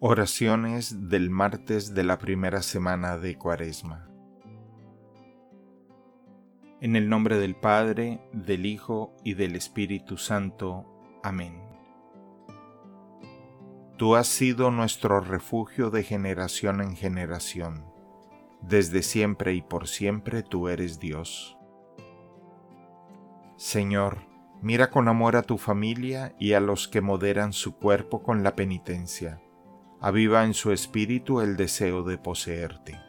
Oraciones del martes de la primera semana de Cuaresma. En el nombre del Padre, del Hijo y del Espíritu Santo. Amén. Tú has sido nuestro refugio de generación en generación. Desde siempre y por siempre tú eres Dios. Señor, mira con amor a tu familia y a los que moderan su cuerpo con la penitencia aviva en su espíritu el deseo de poseerte.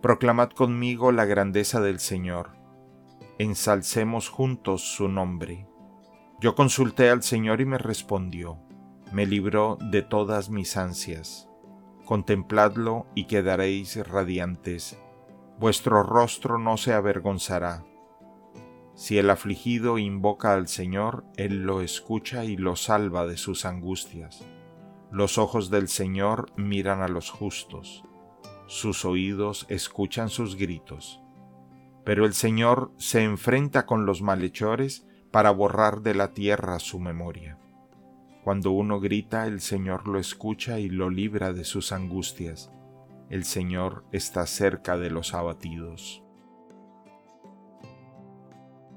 Proclamad conmigo la grandeza del Señor, ensalcemos juntos su nombre. Yo consulté al Señor y me respondió, me libró de todas mis ansias. Contempladlo y quedaréis radiantes, vuestro rostro no se avergonzará si el afligido invoca al Señor, Él lo escucha y lo salva de sus angustias. Los ojos del Señor miran a los justos, sus oídos escuchan sus gritos. Pero el Señor se enfrenta con los malhechores para borrar de la tierra su memoria. Cuando uno grita, el Señor lo escucha y lo libra de sus angustias. El Señor está cerca de los abatidos.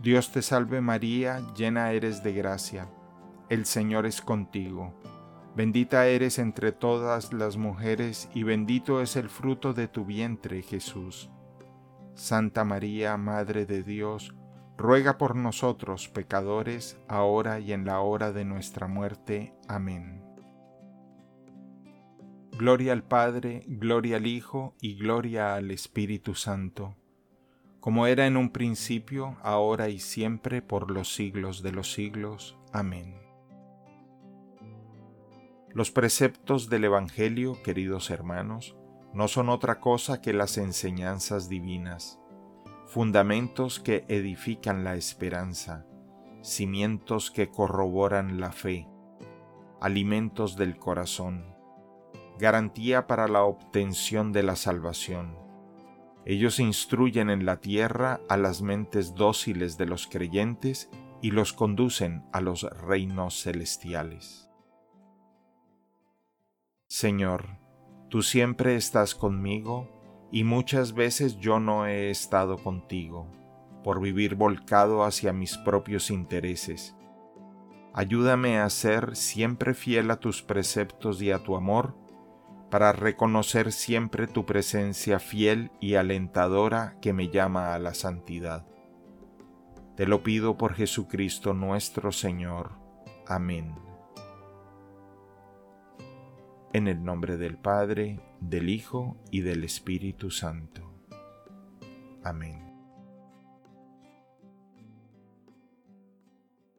Dios te salve María, llena eres de gracia, el Señor es contigo. Bendita eres entre todas las mujeres y bendito es el fruto de tu vientre, Jesús. Santa María, Madre de Dios, ruega por nosotros pecadores, ahora y en la hora de nuestra muerte. Amén. Gloria al Padre, gloria al Hijo y gloria al Espíritu Santo como era en un principio, ahora y siempre, por los siglos de los siglos. Amén. Los preceptos del Evangelio, queridos hermanos, no son otra cosa que las enseñanzas divinas, fundamentos que edifican la esperanza, cimientos que corroboran la fe, alimentos del corazón, garantía para la obtención de la salvación ellos instruyen en la tierra a las mentes dóciles de los creyentes y los conducen a los reinos celestiales. Señor, tú siempre estás conmigo y muchas veces yo no he estado contigo, por vivir volcado hacia mis propios intereses. Ayúdame a ser siempre fiel a tus preceptos y a tu amor, para reconocer siempre tu presencia fiel y alentadora que me llama a la santidad. Te lo pido por Jesucristo nuestro Señor. Amén. En el nombre del Padre, del Hijo y del Espíritu Santo. Amén.